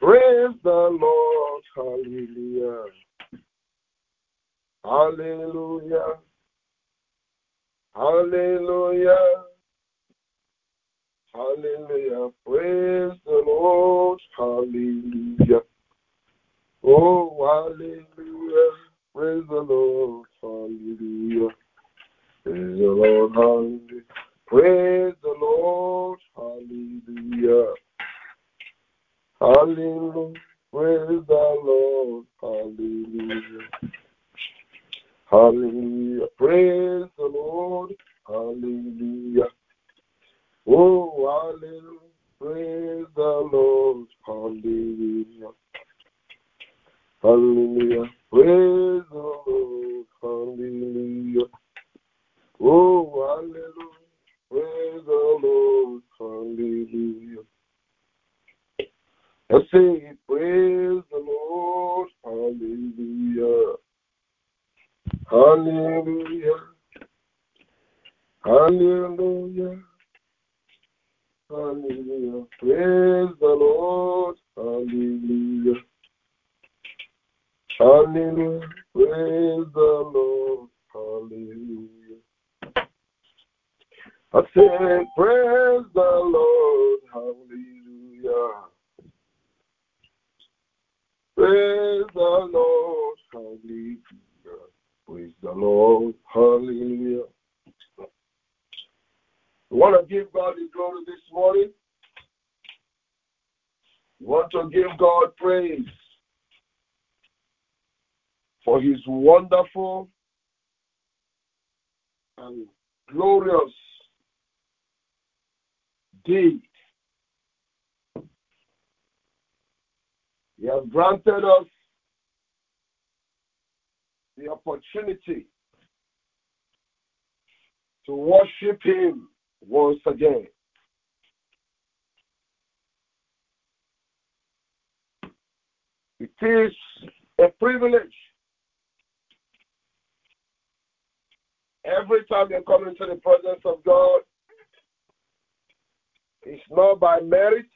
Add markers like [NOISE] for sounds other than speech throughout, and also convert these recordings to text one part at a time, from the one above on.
Praise the Lord. Hallelujah. Hallelujah. Hallelujah. Hallelujah. Praise the Lord. Hallelujah. Oh, hallelujah. Praise the Lord. Hallelujah. Praise the Lord. Hallelujah. Praise the Lord. Hallelujah. Hallelujah. Praise the Lord. Hallelujah. Hallelujah. Praise the Lord. Hallelujah. Oh, hallelujah. Praise the Lord. Hallelujah. Hallelujah. Praise the Lord. Hallelujah. Oh, hallelujah. Praise the Lord. Hallelujah. I say, praise the Lord. Hallelujah. Hallelujah. Hallelujah. Hallelujah. Praise the Lord. Hallelujah. Hallelujah. Praise the Lord. Hallelujah. I say, praise the Lord. Hallelujah. Praise the Lord. Hallelujah. Praise the Lord. Hallelujah. We want to give God the glory this morning. We want to give God praise for his wonderful and glorious deed. He has granted us the opportunity to worship him once again. It is a privilege. Every time you come into the presence of God, it's not by merit,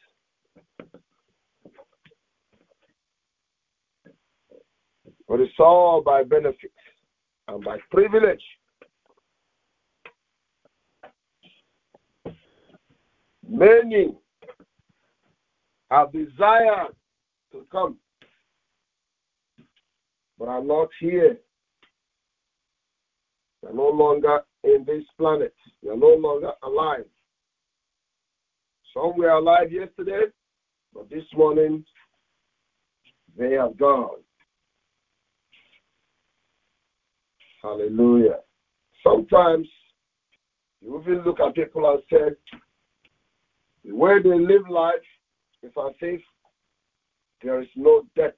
but it's all by benefit and by privilege. Many have desired to come, but are not here. They are no longer in this planet. They are no longer alive. Some were alive yesterday, but this morning they have gone. Hallelujah. Sometimes you even look at people and say, the way they live life is as if there is no death.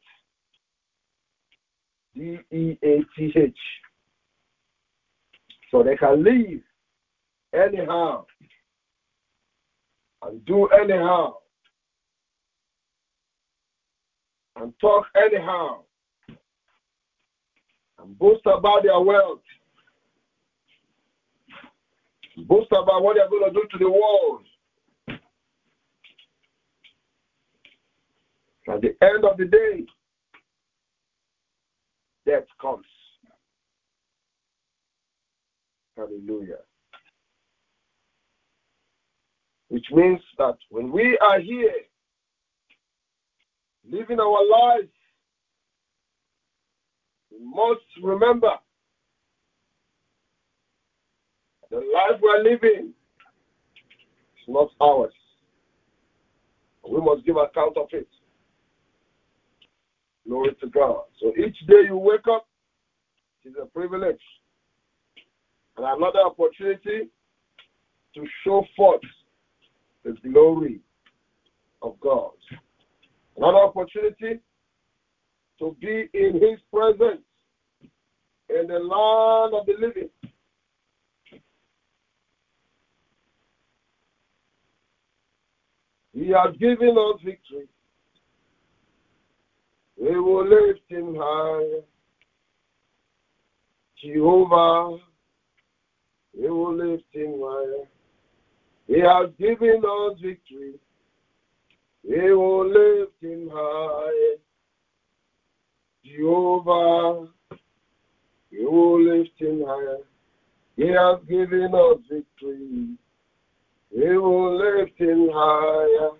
D E A T H. So they can live anyhow and do anyhow and talk anyhow boast about their wealth, boast about what they're going to do to the world. At the end of the day, death comes. Hallelujah. Which means that when we are here living our lives, must remember the life we're living is not ours. We must give account of it. Glory to God. So each day you wake up is a privilege and another opportunity to show forth the glory of God. Another opportunity to be in His presence in the land of the living. He has given us victory. We will lift him high. Jehovah, we will lift him high. He has given us victory. We will lift him high. Jehovah, you lift him high. He has given us victory. We will lift him higher.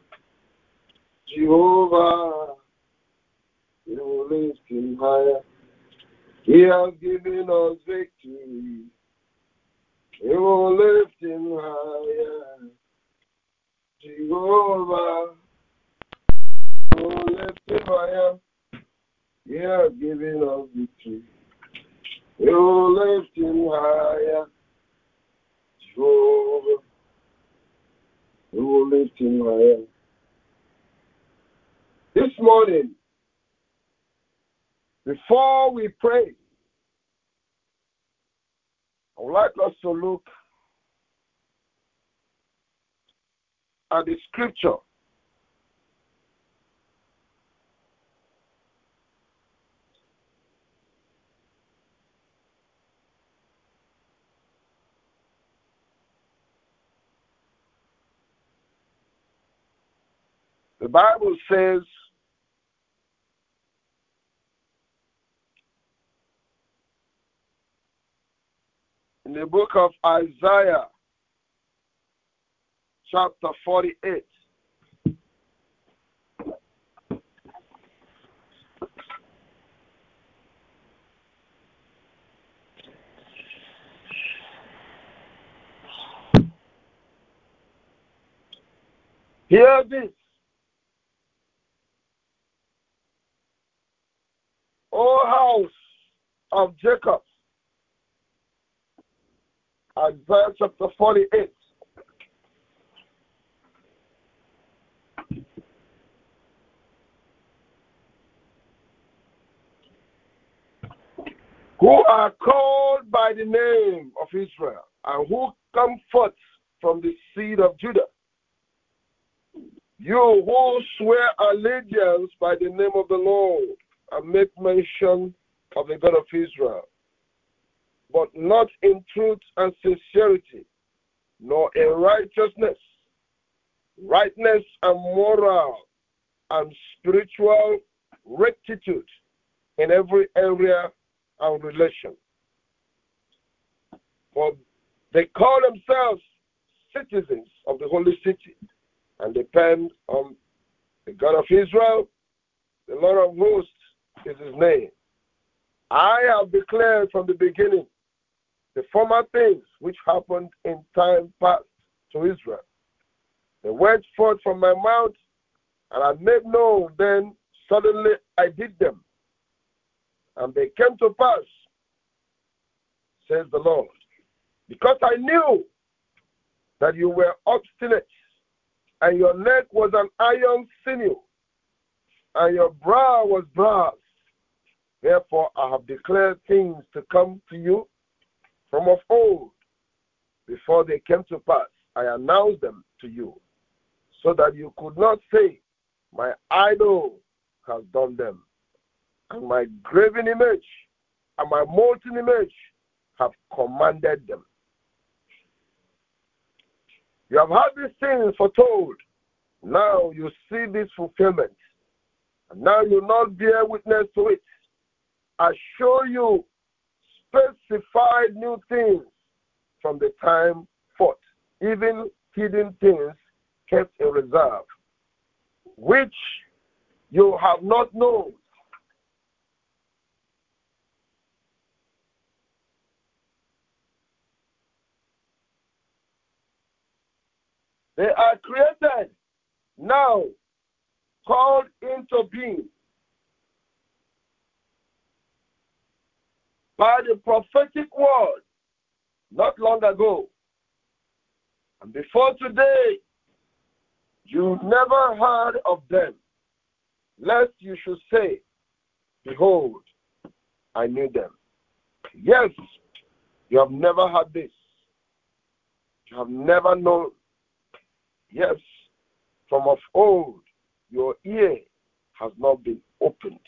Jehovah, we will lift him higher. He has given us victory. We will lift him higher. Jehovah, we will lift him higher. He has given us victory. you lift him higher. Jehovah. Will lift him higher. This morning, before we pray, I would like us to look at the scripture. The Bible says in the book of Isaiah, chapter 48. Hear this. O house of Jacob. Isaiah chapter 48. Who are called by the name of Israel, and who come forth from the seed of Judah. You who swear allegiance by the name of the Lord, and make mention of the God of Israel, but not in truth and sincerity, nor in righteousness, rightness and moral and spiritual rectitude in every area and relation. For they call themselves citizens of the holy city and depend on the God of Israel, the Lord of hosts is his name. I have declared from the beginning the former things which happened in time past to Israel. They went forth from my mouth, and I made known then suddenly I did them. And they came to pass, says the Lord, because I knew that you were obstinate, and your neck was an iron sinew, and your brow was brass. Therefore, I have declared things to come to you from of old. Before they came to pass, I announced them to you, so that you could not say, My idol has done them, and my graven image and my molten image have commanded them. You have had these things foretold. Now you see this fulfillment. And now you not bear witness to it. I show you specified new things from the time forth, even hidden things kept in reserve, which you have not known. They are created now, called into being by the prophetic word not long ago. And before today, you never heard of them, lest you should say, Behold, I knew them. Yes, you have never had this. You have never known. Yes, from of old, your ear has not been opened.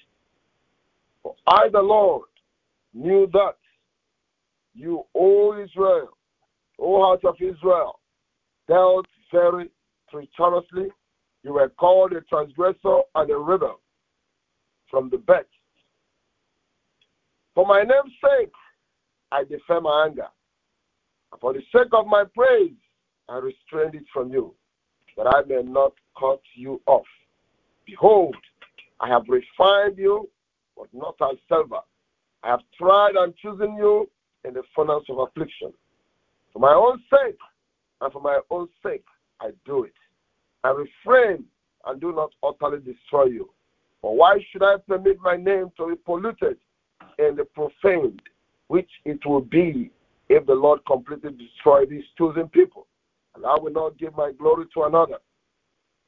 For I, the Lord, knew that you, O Israel, O house of Israel, dealt very treacherously. You were called a transgressor and a rebel from the birth. For my name's sake, I defer my anger. And for the sake of my praise, I restrained it from you, that I may not cut you off. Behold, I have refined you, but not as silver. I have tried and chosen you in the furnace of affliction. For my own sake, and for my own sake, I do it. I refrain and do not utterly destroy you. For why should I permit my name to be polluted and profaned, which it will be if the Lord completely destroy these chosen people? And I will not give my glory to another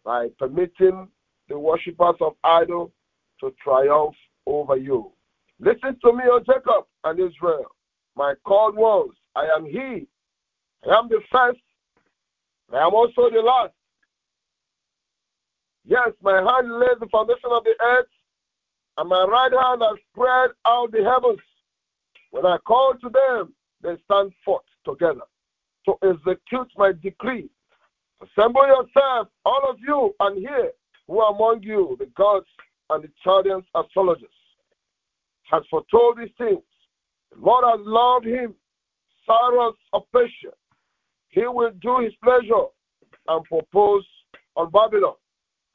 by permitting the worshippers of idol to triumph over you. Listen to me, O Jacob and Israel, my called ones. I am He. I am the first. I am also the last. Yes, my hand laid the foundation of the earth, and my right hand has spread out the heavens. When I call to them, they stand forth together to execute my decree. Assemble yourself, all of you, and here, who among you, the gods and the Chaldeans astrologers, has foretold these things. The Lord has loved him, Cyrus of Persia. He will do his pleasure and propose on Babylon,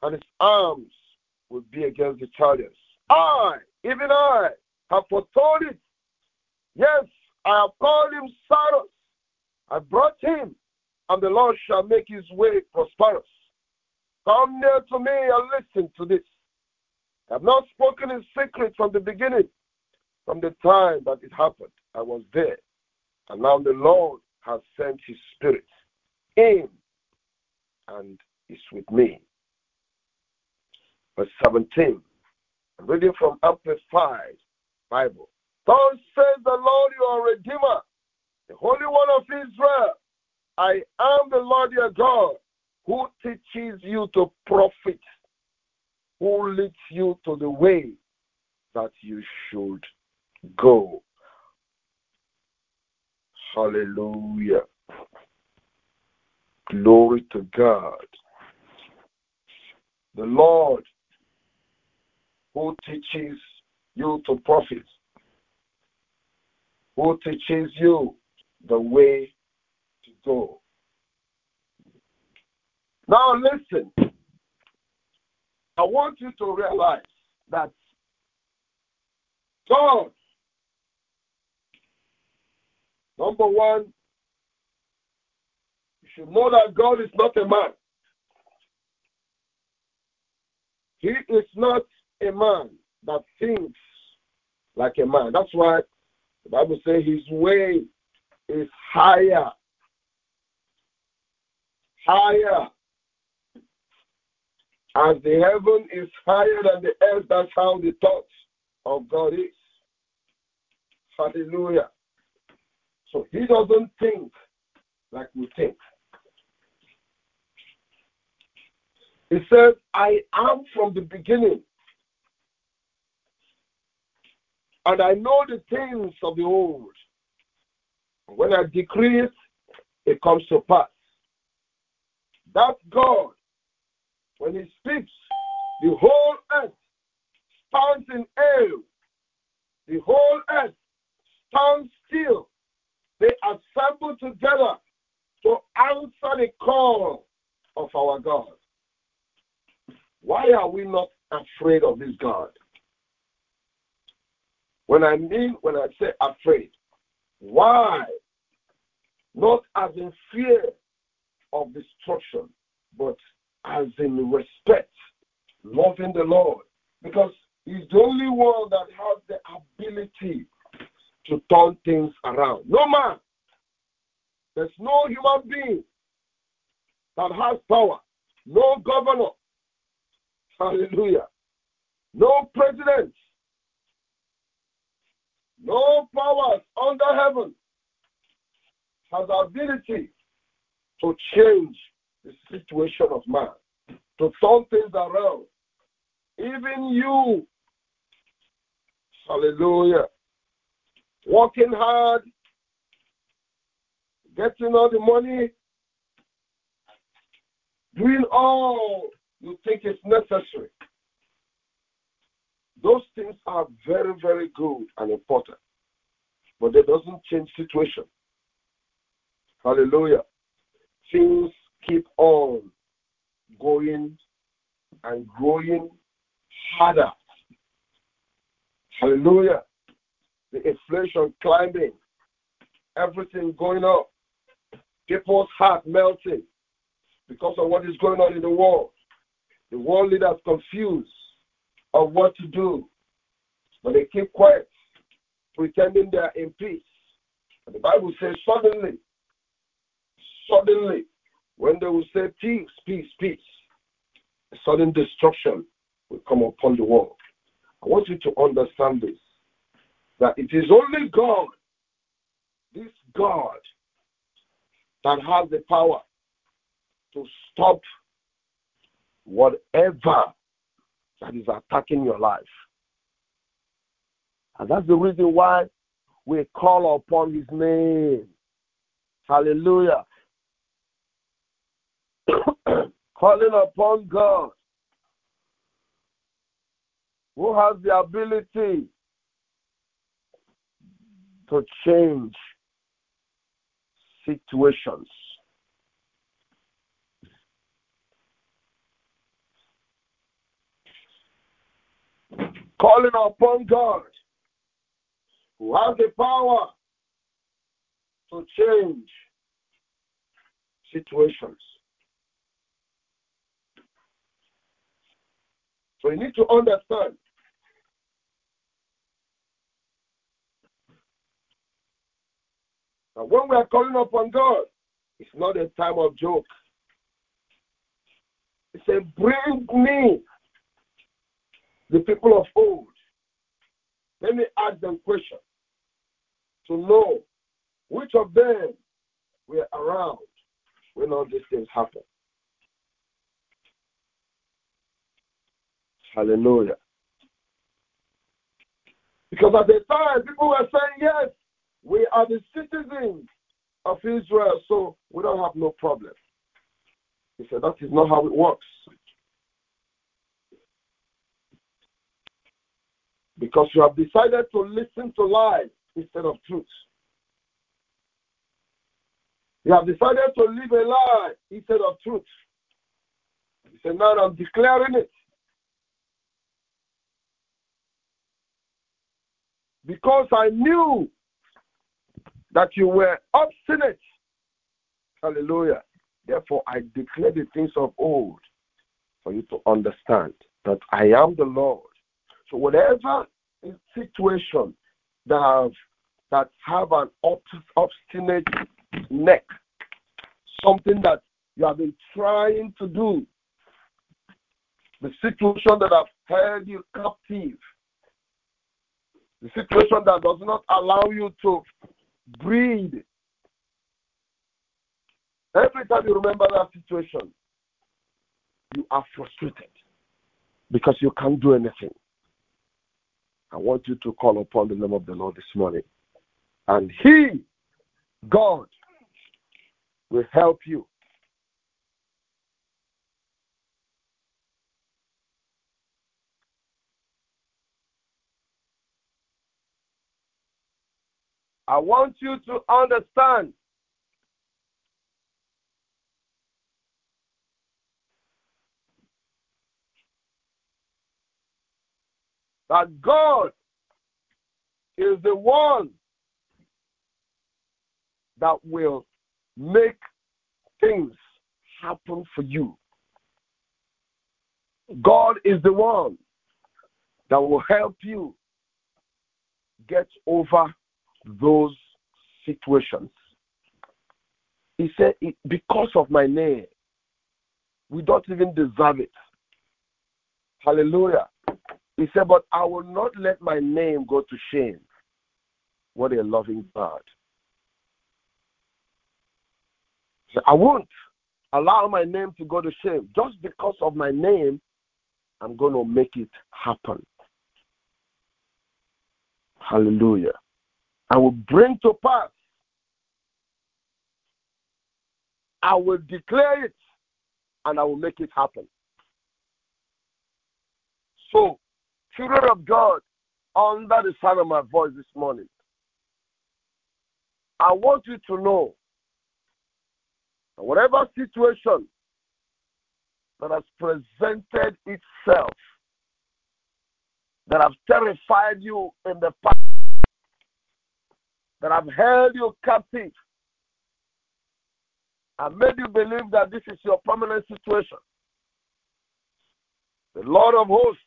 and his arms will be against the Chaldeans. I, even I, have foretold it. Yes, I have called him Cyrus. I brought him, and the Lord shall make his way prosperous. Come near to me and listen to this. I have not spoken in secret from the beginning, from the time that it happened. I was there. And now the Lord has sent his spirit in and is with me. Verse 17. I'm reading from Amplified Bible. Thus says the Lord your Redeemer, the Holy One of Israel. I am the Lord your God, who teaches you to profit, who leads you to the way that you should go. Hallelujah. Glory to God. The Lord who teaches you to profit, who teaches you the way to go. Now, listen. I want you to realize that God, number one, you should know that God is not a man. He is not a man that thinks like a man. That's why the Bible says his way is higher. Higher. As the heaven is higher than the earth, that's how the thoughts of God is. Hallelujah. So he doesn't think like we think. He says, I am from the beginning. And I know the things of the old. When I decree it, it comes to pass. That God, when He speaks, the whole earth stands in awe. The whole earth stands still. They assemble together to answer the call of our God. Why are we not afraid of this God? When I mean, when I say afraid, why? Not as in fear of destruction, but as in respect, loving the Lord. Because He's the only one that has the ability to turn things around. No man. There's no human being that has power. No governor. Hallelujah. No president. No powers under heaven has ability to change the situation of man, to turn things around. Even you, hallelujah, working hard, getting all the money, doing all you think is necessary. Those things are very, very good and important, but it doesn't change situation. Hallelujah. Things keep on going and growing harder. Hallelujah. The inflation climbing, everything going up, people's heart melting because of what is going on in the world. The world leaders confused of what to do, but they keep quiet, pretending they are in peace. And the Bible says suddenly, suddenly, when they will say peace, peace, peace, a sudden destruction will come upon the world. I want you to understand this that it is only God, this God, that has the power to stop whatever that is attacking your life. And that's the reason why we call upon his name. Hallelujah. [COUGHS] Calling upon God who has the ability to change situations. Calling upon God who has the power to change situations. So you need to understand that when we are calling upon God, it's not a time of joke. He said, Bring me the people of old. Let me ask them questions to know which of them were around when all these things happened. Hallelujah. Because at the time, people were saying, yes, we are the citizens of Israel, so we don't have no problem. He said, that is not how it works. Because you have decided to listen to lies instead of truth. You have decided to live a lie instead of truth. He said, now I'm declaring it. Because I knew that you were obstinate. Hallelujah. Therefore, I declare the things of old for you to understand that I am the Lord. So, whatever situation that have, that have an obstinate neck, something that you have been trying to do, the situation that have held you captive, the situation that does not allow you to breathe. Every time you remember that situation, you are frustrated because you can't do anything. I want you to call upon the name of the Lord this morning. And He, God, will help you. I want you to understand that God is the one that will make things happen for you. God is the one that will help you get over those situations. He said, Because of my name, we don't even deserve it. Hallelujah. He said, But I will not let my name go to shame. What a loving God. I won't allow my name to go to shame. Just because of my name, I'm going to make it happen. Hallelujah. I will bring to pass. I will declare it and I will make it happen. So, children of God, under the sound of my voice this morning, I want you to know that whatever situation that has presented itself, that have terrified you in the past, that I've held you captive, and made you believe that this is your permanent situation. The Lord of hosts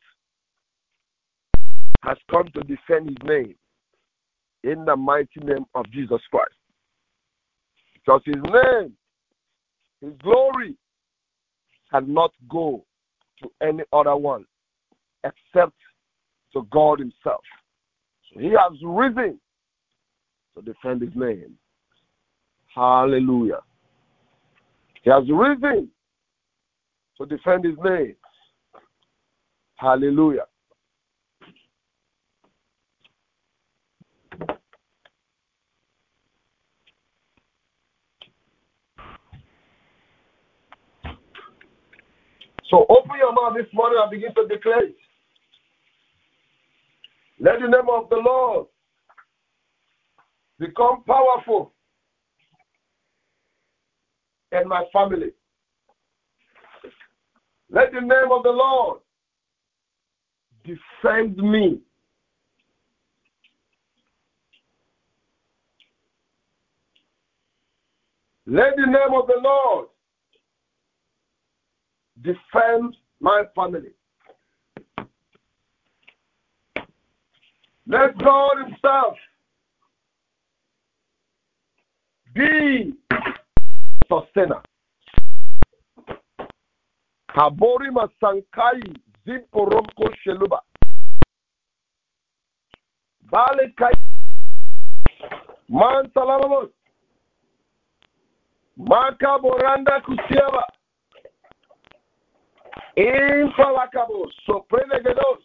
has come to defend his name in the mighty name of Jesus Christ. Because his name, his glory, cannot go to any other one except to God himself. So he has risen to defend his name. Hallelujah. He has risen to defend his name. Hallelujah. So open your mouth this morning and begin to declare it. Let the name of the Lord become powerful in my family. Let the name of the Lord defend me. Let the name of the Lord defend my family. Let God Himself be sustainer. Kabori Masankai Zimporomko Sheluba. Bale Kai Man Salamamos. Maka Boranda Kusiaba. Infalacabos. Soprenegedos.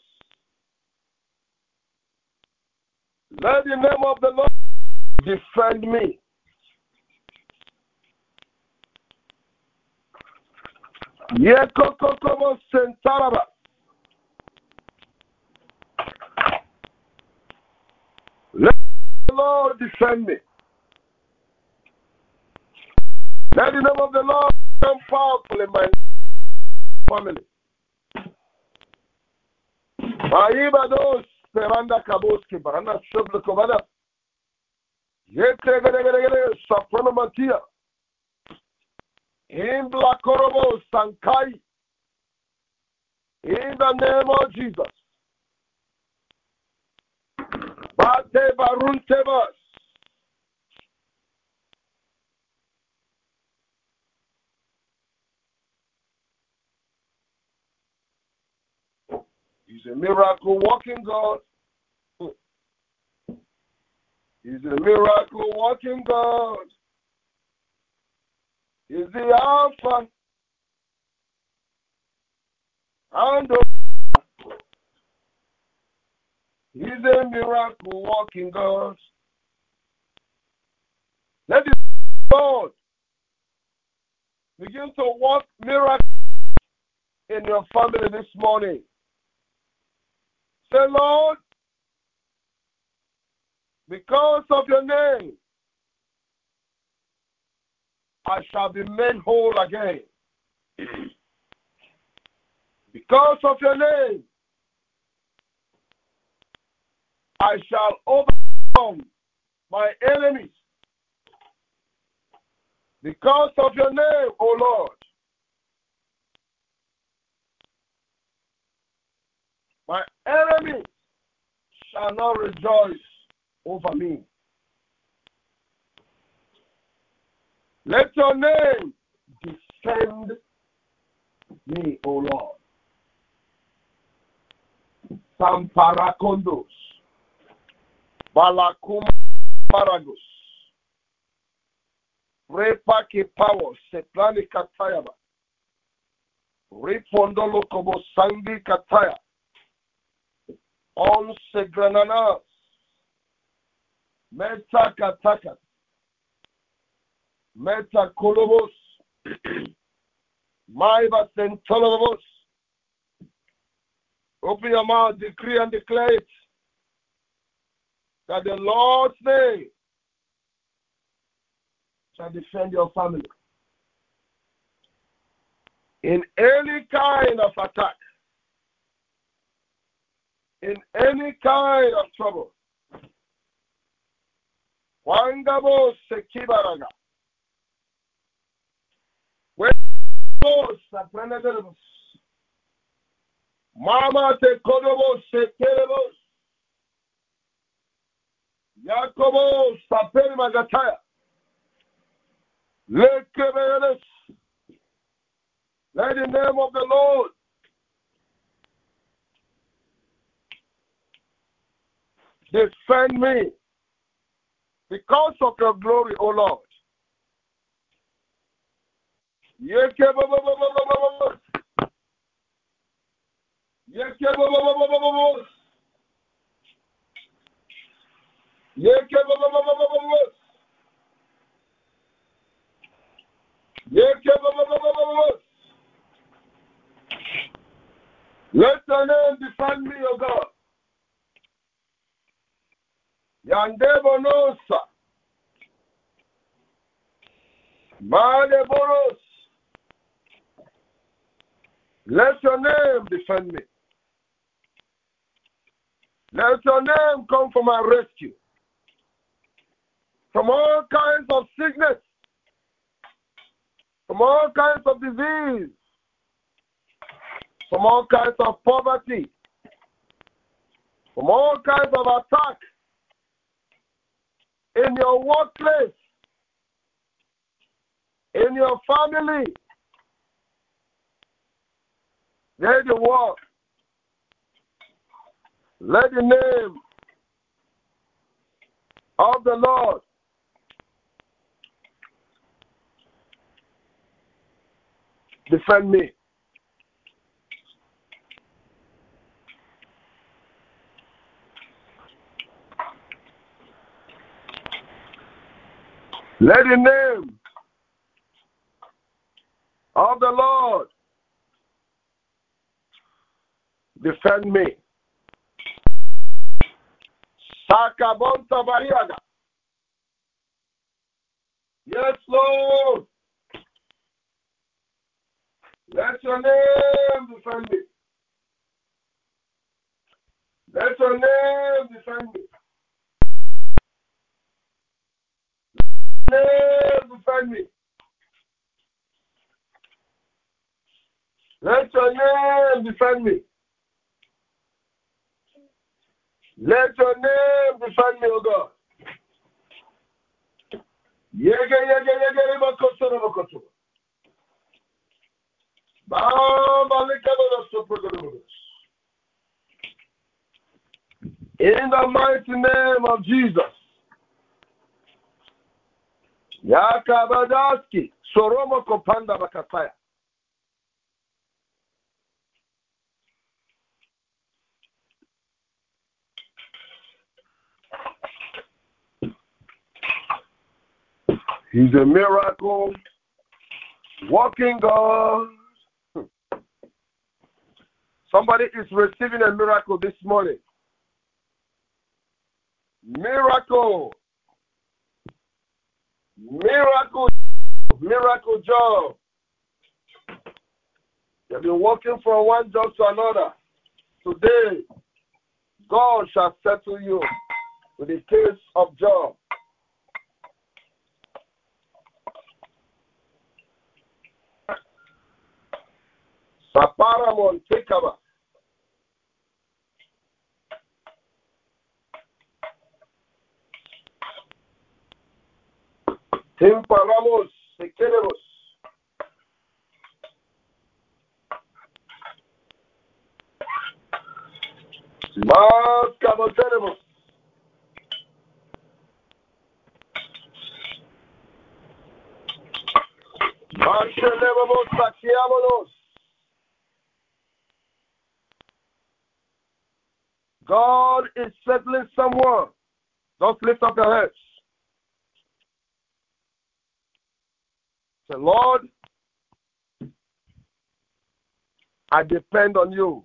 Let the name of the Lord defend me. Yekokokomo sentaraba. Let the Lord defend me. Let the name of the Lord come powerful in my family. Maibados peranda kaboski baranda shoble kovada. Yete gere gere gere saprano In the name of Jesus. Bate Baruntebas. He's a miracle walking God. He's a miracle walking God. He's the Alpha and Omega. He's a miracle walking God. Let the Lord begin to work miracles in your family this morning. Say, Lord, because of your name, I shall be made whole again. because of your name, I shall overcome my enemies. Because of your name, O Lord, my enemies shall not rejoice over me. Let your name defend me, O Lord. Samparakondos, Balakum Paragos, Repa Kepawo, Setlani Katayaba, Ripondolo Kobo Sangi Kataya, On Segrananas, Meta Katakat, Metakolobos, Maiva Sentolobos. Open your mouth, decree and declare it. That the Lord's name shall defend your family. In any kind of attack, in any kind of trouble. Wangabo Sekibaraga. Kosa Pranadabos. Mama te Kodobos Sekerebos. Yakobo Sapel Magataya. Lekeberes. Let the name of the Lord defend me because of your glory, O Lord. Yekebobobobobobos. Let your name defend me, O God. Yandebonosa. Malebonosa. Let your name defend me. Let your name come for my rescue. From all kinds of sickness. From all kinds of disease. From all kinds of poverty. From all kinds of attack. In your workplace. In your family. Let the work. Let the name of the Lord defend me. Let the name of the Lord defend me. Sakabonta Bariaga. Yes, Lord. Let your name defend me. Let your name defend me. Name defend me. Let your name defend me. Let your name defend me, O God. Yege, yege, yege. In the mighty name of Jesus. Soromo Kopanda Bakataya. He's a miracle walking God. [LAUGHS] Somebody is receiving a miracle this morning. Miracle. Miracle. Miracle job. You've been walking from one job to another. Today, God shall settle you with the case of Job. Sapáramo y Chicaba. Timparamos y queremos. Más cabalgaremos. Marchelemos, saqueámonos. God is settling someone. Just lift up your heads. Say, Lord, I depend on you.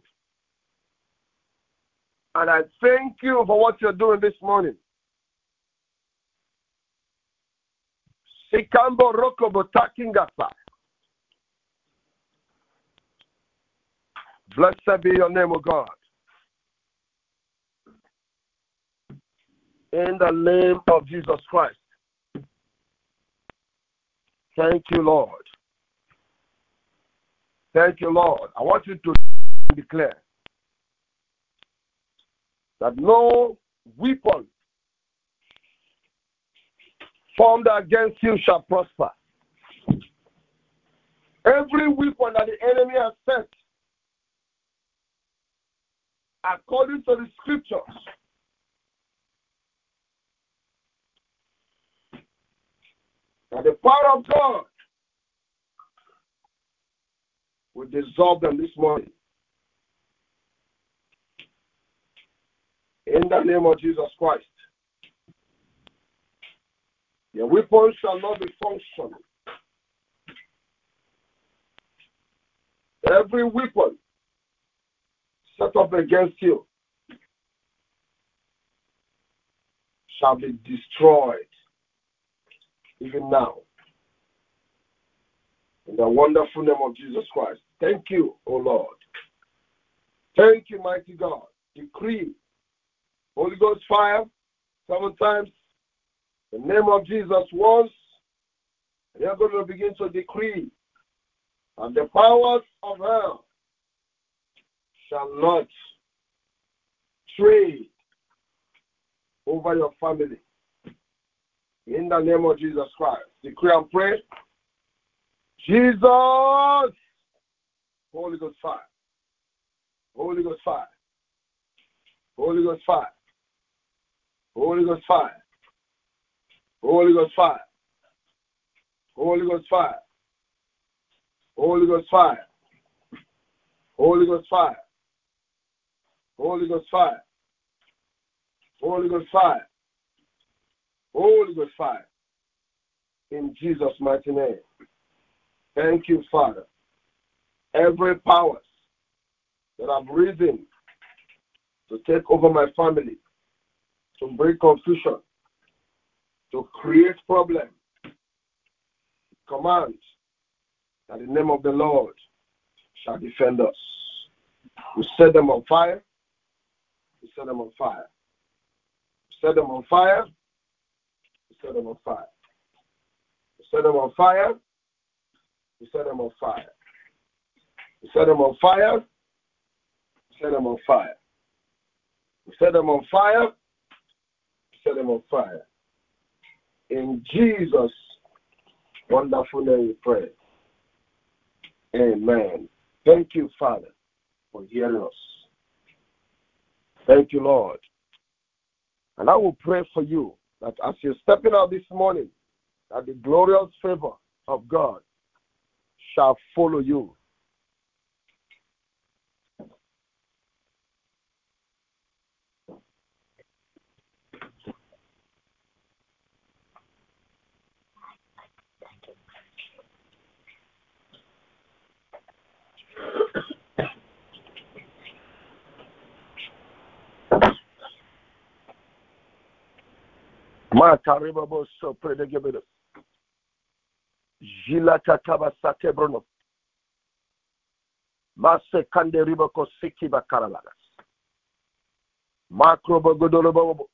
And I thank you for what you're doing this morning. Sikambo. Blessed be your name, O God. In the name of Jesus Christ. Thank you, Lord. Thank you, Lord. I want you to declare that no weapon formed against you shall prosper. Every weapon that the enemy has sent, according to the scriptures, that the power of God will dissolve them this morning. In the name of Jesus Christ. Your weapons shall not be functional. Every weapon set up against you shall be destroyed even now. In the wonderful name of Jesus Christ. Thank you, O Lord. Thank you, mighty God. Decree Holy Ghost fire seven times. The name of Jesus once. And you're going to begin to decree and the powers of hell shall not trade over your family. In the name of Jesus Christ. Decree and pray. Jesus. Holy Ghost fire. Holy Ghost fire. Holy Ghost fire. Holy Ghost fire. Holy Ghost fire. Holy Ghost fire. Holy Ghost fire. Holy Ghost fire. Holy Ghost fire. Holy Ghost fire. Holy Ghost fire. In Jesus' mighty name. Thank you, Father. Every powers that have risen to take over my family, to bring confusion, to create problems, command that the name of the Lord shall defend us. We set them on fire. We set them on fire. We set them on fire. Set them on fire. We set them on fire. We set them on fire. We set them on fire. We set them on fire. We set them on fire. We set them on fire. In Jesus' wonderful name we pray. Amen. Thank you, Father, for hearing us. Thank you, Lord. And I will pray for you that as you're stepping out this morning, that the glorious favor of God shall follow you. Mataribabo so predegebedo. Jila tataba satebrono. Mase kande riboko siki bakaralagas. Makrobogodolobobo.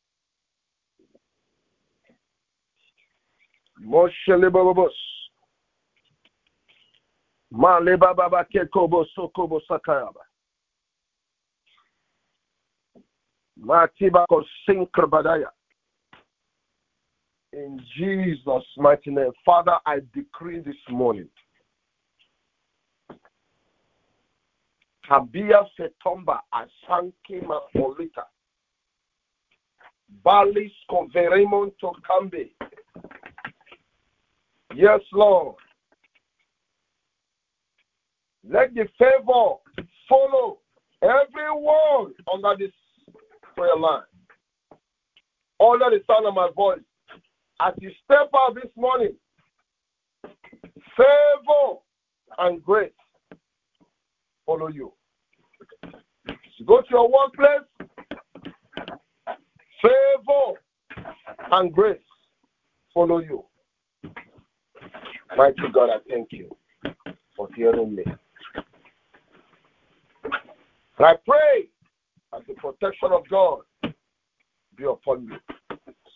Moshelebobos. Malebababa kekobo sokobo sakayaba. Matibako sinkrbadaya. In Jesus' mighty name. Father, I decree this morning. Tabia fetomba asankima polita. Balis coveremon tokambe. Yes, Lord. Let the favor follow everyone under this prayer line. Under the sound of my voice. As you step out this morning, favor and grace follow you. You go to your workplace, favor and grace follow you. Mighty God, I thank you for hearing me. And I pray that the protection of God be upon you.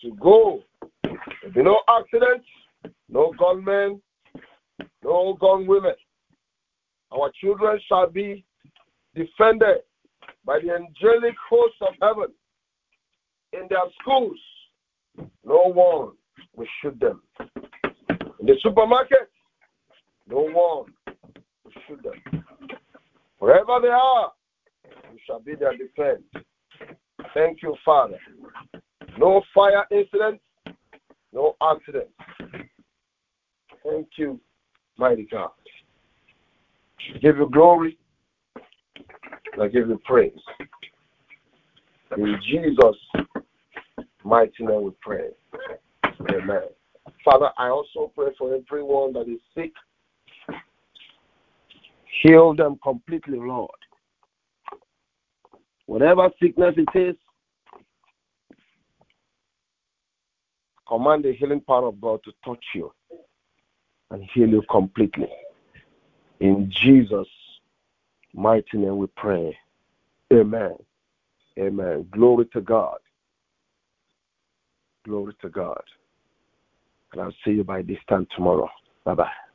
To go, there be no accidents, no gunmen, no gun women. Our children shall be defended by the angelic host of heaven. In their schools, no one will shoot them. In the supermarket, no one will shoot them. Wherever they are, you shall be their defense. Thank you, Father. No fire incidents, no accidents. Thank you, mighty God. I give you glory. I give you praise. In Jesus' mighty name we pray. Amen. Father, I also pray for everyone that is sick. Heal them completely, Lord. Whatever sickness it is, command the healing power of God to touch you and heal you completely. In Jesus' mighty name we pray. Amen. Amen. Glory to God. Glory to God. And I'll see you by this time tomorrow. Bye bye.